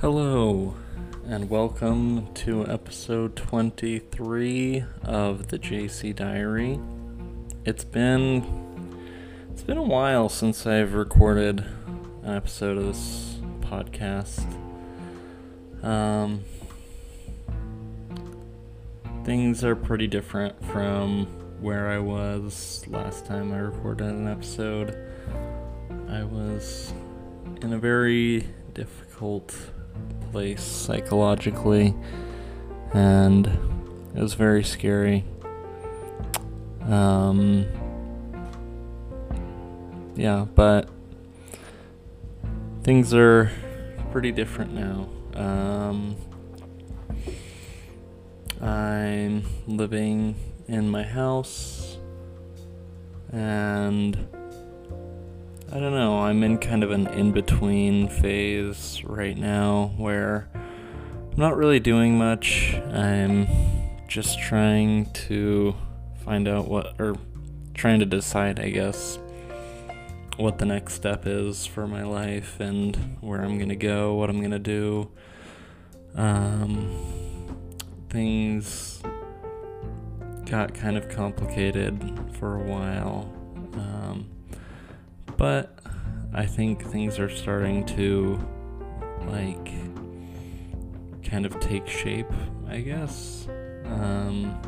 Hello, and welcome to episode 23 of the JC Diary. It's been it's been a while since I've recorded an episode of this podcast. Um, things are pretty different from where I was last time I recorded an episode. I was in a very difficult place psychologically, and it was very scary. Um, yeah, but things are pretty different now. Um, I'm living in my house, and I don't know, I'm in kind of an in between phase right now where I'm not really doing much. I'm just trying to find out what, or trying to decide, I guess, what the next step is for my life and where I'm gonna go, what I'm gonna do. Um, things got kind of complicated for a while. Um, but I think things are starting to, like, kind of take shape, I guess. Um,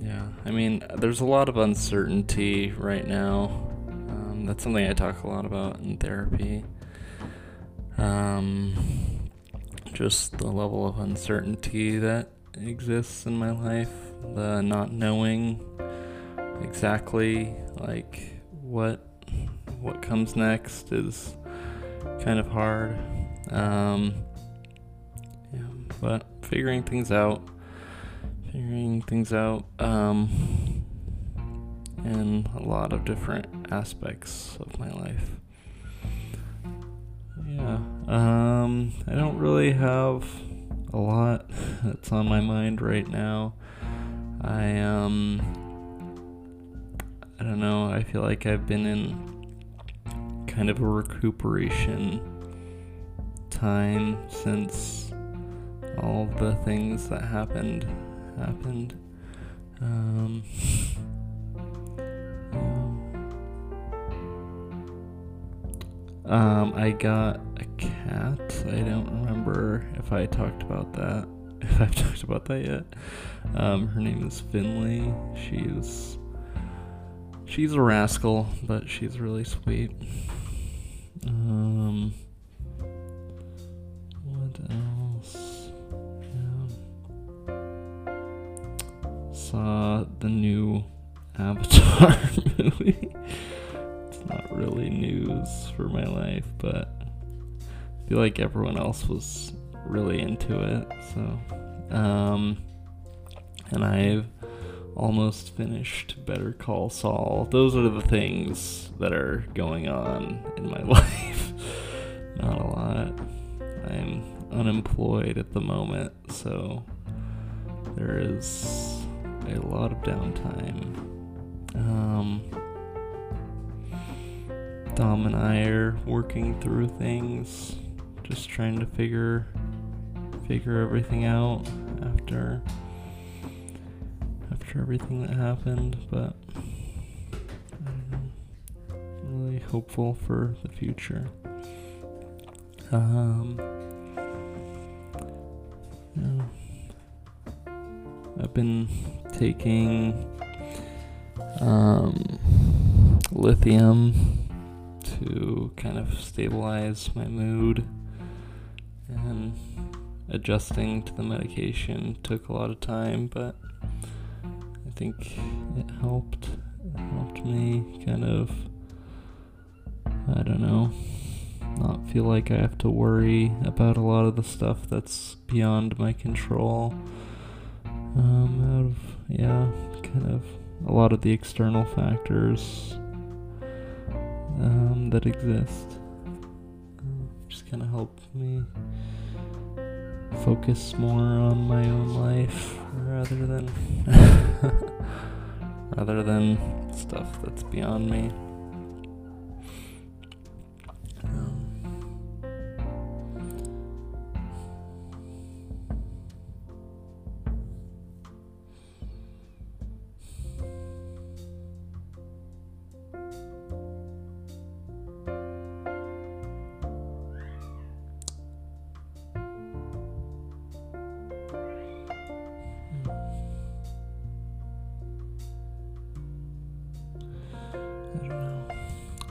yeah, I mean, there's a lot of uncertainty right now. Um, that's something I talk a lot about in therapy. Um, just the level of uncertainty that exists in my life, the not knowing exactly like what what comes next is kind of hard. Um, yeah, but figuring things out, figuring things out um, in a lot of different aspects of my life. Yeah, um, I don't really have a lot that's on my mind right now. I um I don't know, I feel like I've been in kind of a recuperation time since all the things that happened happened. Um, um, I got a cat. I don't remember if I talked about that. If I've talked about that yet. Um, her name is Finley. She's she's a rascal, but she's really sweet. Um, what else? Yeah. Saw the new Avatar movie. it's not really news for my life, but I feel like everyone else was really into it. So, um, and I've almost finished Better Call Saul. Those are the things that are going on in my life. Not a lot. I'm unemployed at the moment, so there is a lot of downtime. Um, Dom and I are working through things, just trying to figure figure everything out after after everything that happened, but. I'm really hopeful for the future. Um. I've been taking um, lithium to kind of stabilize my mood and adjusting to the medication took a lot of time, but think it helped. Helped me kind of, I don't know, not feel like I have to worry about a lot of the stuff that's beyond my control. Um, out of, yeah, kind of a lot of the external factors um, that exist. Uh, just kind of helped me focus more on my own life rather than rather than stuff that's beyond me.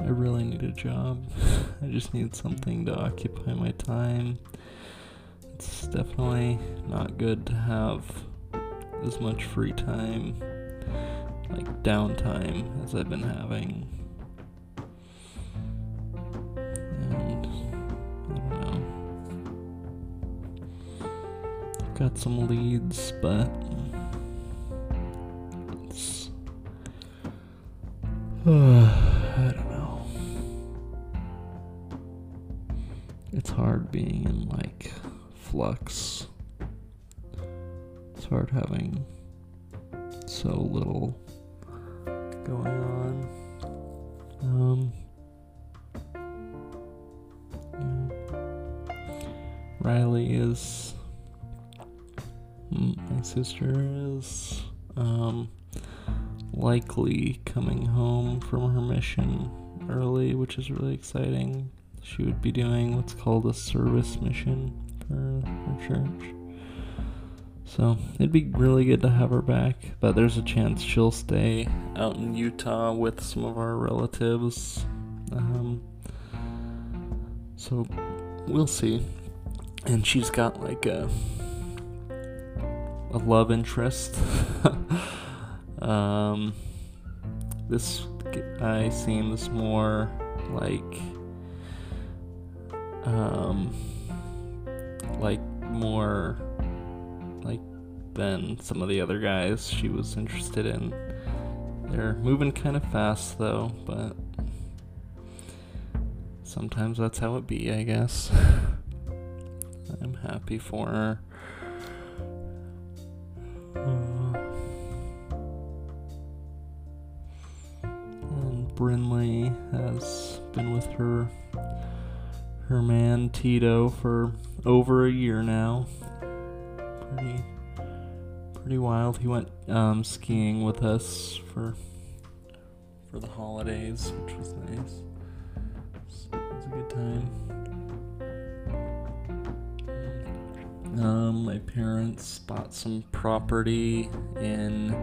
I really need a job. I just need something to occupy my time. It's definitely not good to have as much free time, like downtime, as I've been having. And I don't know. Got some leads, but it's. being in like flux. It's hard having so little going on. Um, yeah. Riley is. My sister is um, likely coming home from her mission early, which is really exciting. She would be doing what's called a service mission for her church. So it'd be really good to have her back, but there's a chance she'll stay out in Utah with some of our relatives. Um, so we'll see. And she's got like a a love interest. um, this guy seems more like um like more like than some of the other guys she was interested in. They're moving kind of fast though, but sometimes that's how it be, I guess. I'm happy for her. And Brinley has been with her her man Tito for over a year now. Pretty pretty wild. He went um, skiing with us for for the holidays, which was nice. It was a good time. Um, my parents bought some property in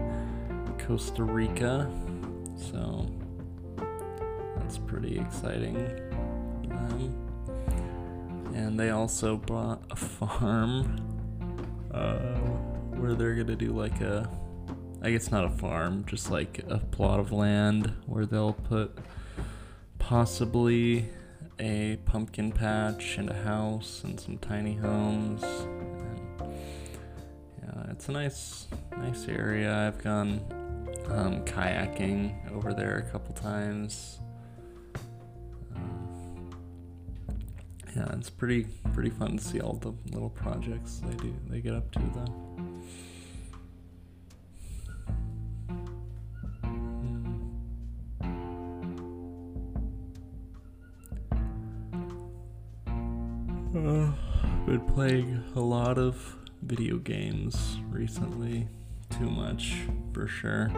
Costa Rica, so that's pretty exciting. Um, and they also bought a farm uh, where they're gonna do like a, I guess not a farm, just like a plot of land where they'll put possibly a pumpkin patch and a house and some tiny homes. And yeah, it's a nice, nice area. I've gone um, kayaking over there a couple times. Yeah, it's pretty pretty fun to see all the little projects they do they get up to though. Uh, been playing a lot of video games recently. Too much, for sure.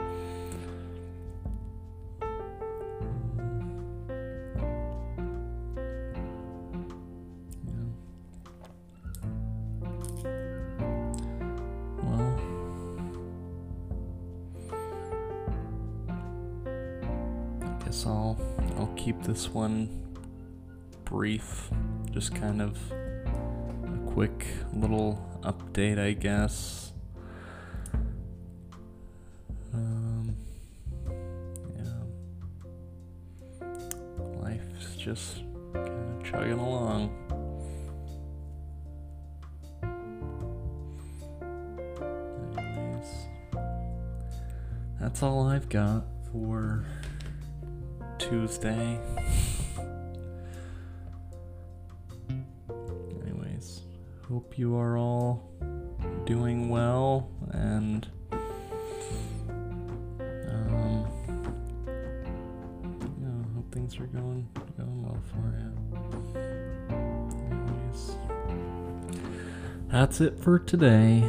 Guess I'll I'll keep this one brief, just kind of a quick little update, I guess. Um, yeah, life's just kind of chugging along. That's all I've got for Tuesday. Anyways, hope you are all doing well and um yeah, hope things are going going well for you. Anyways, that's it for today.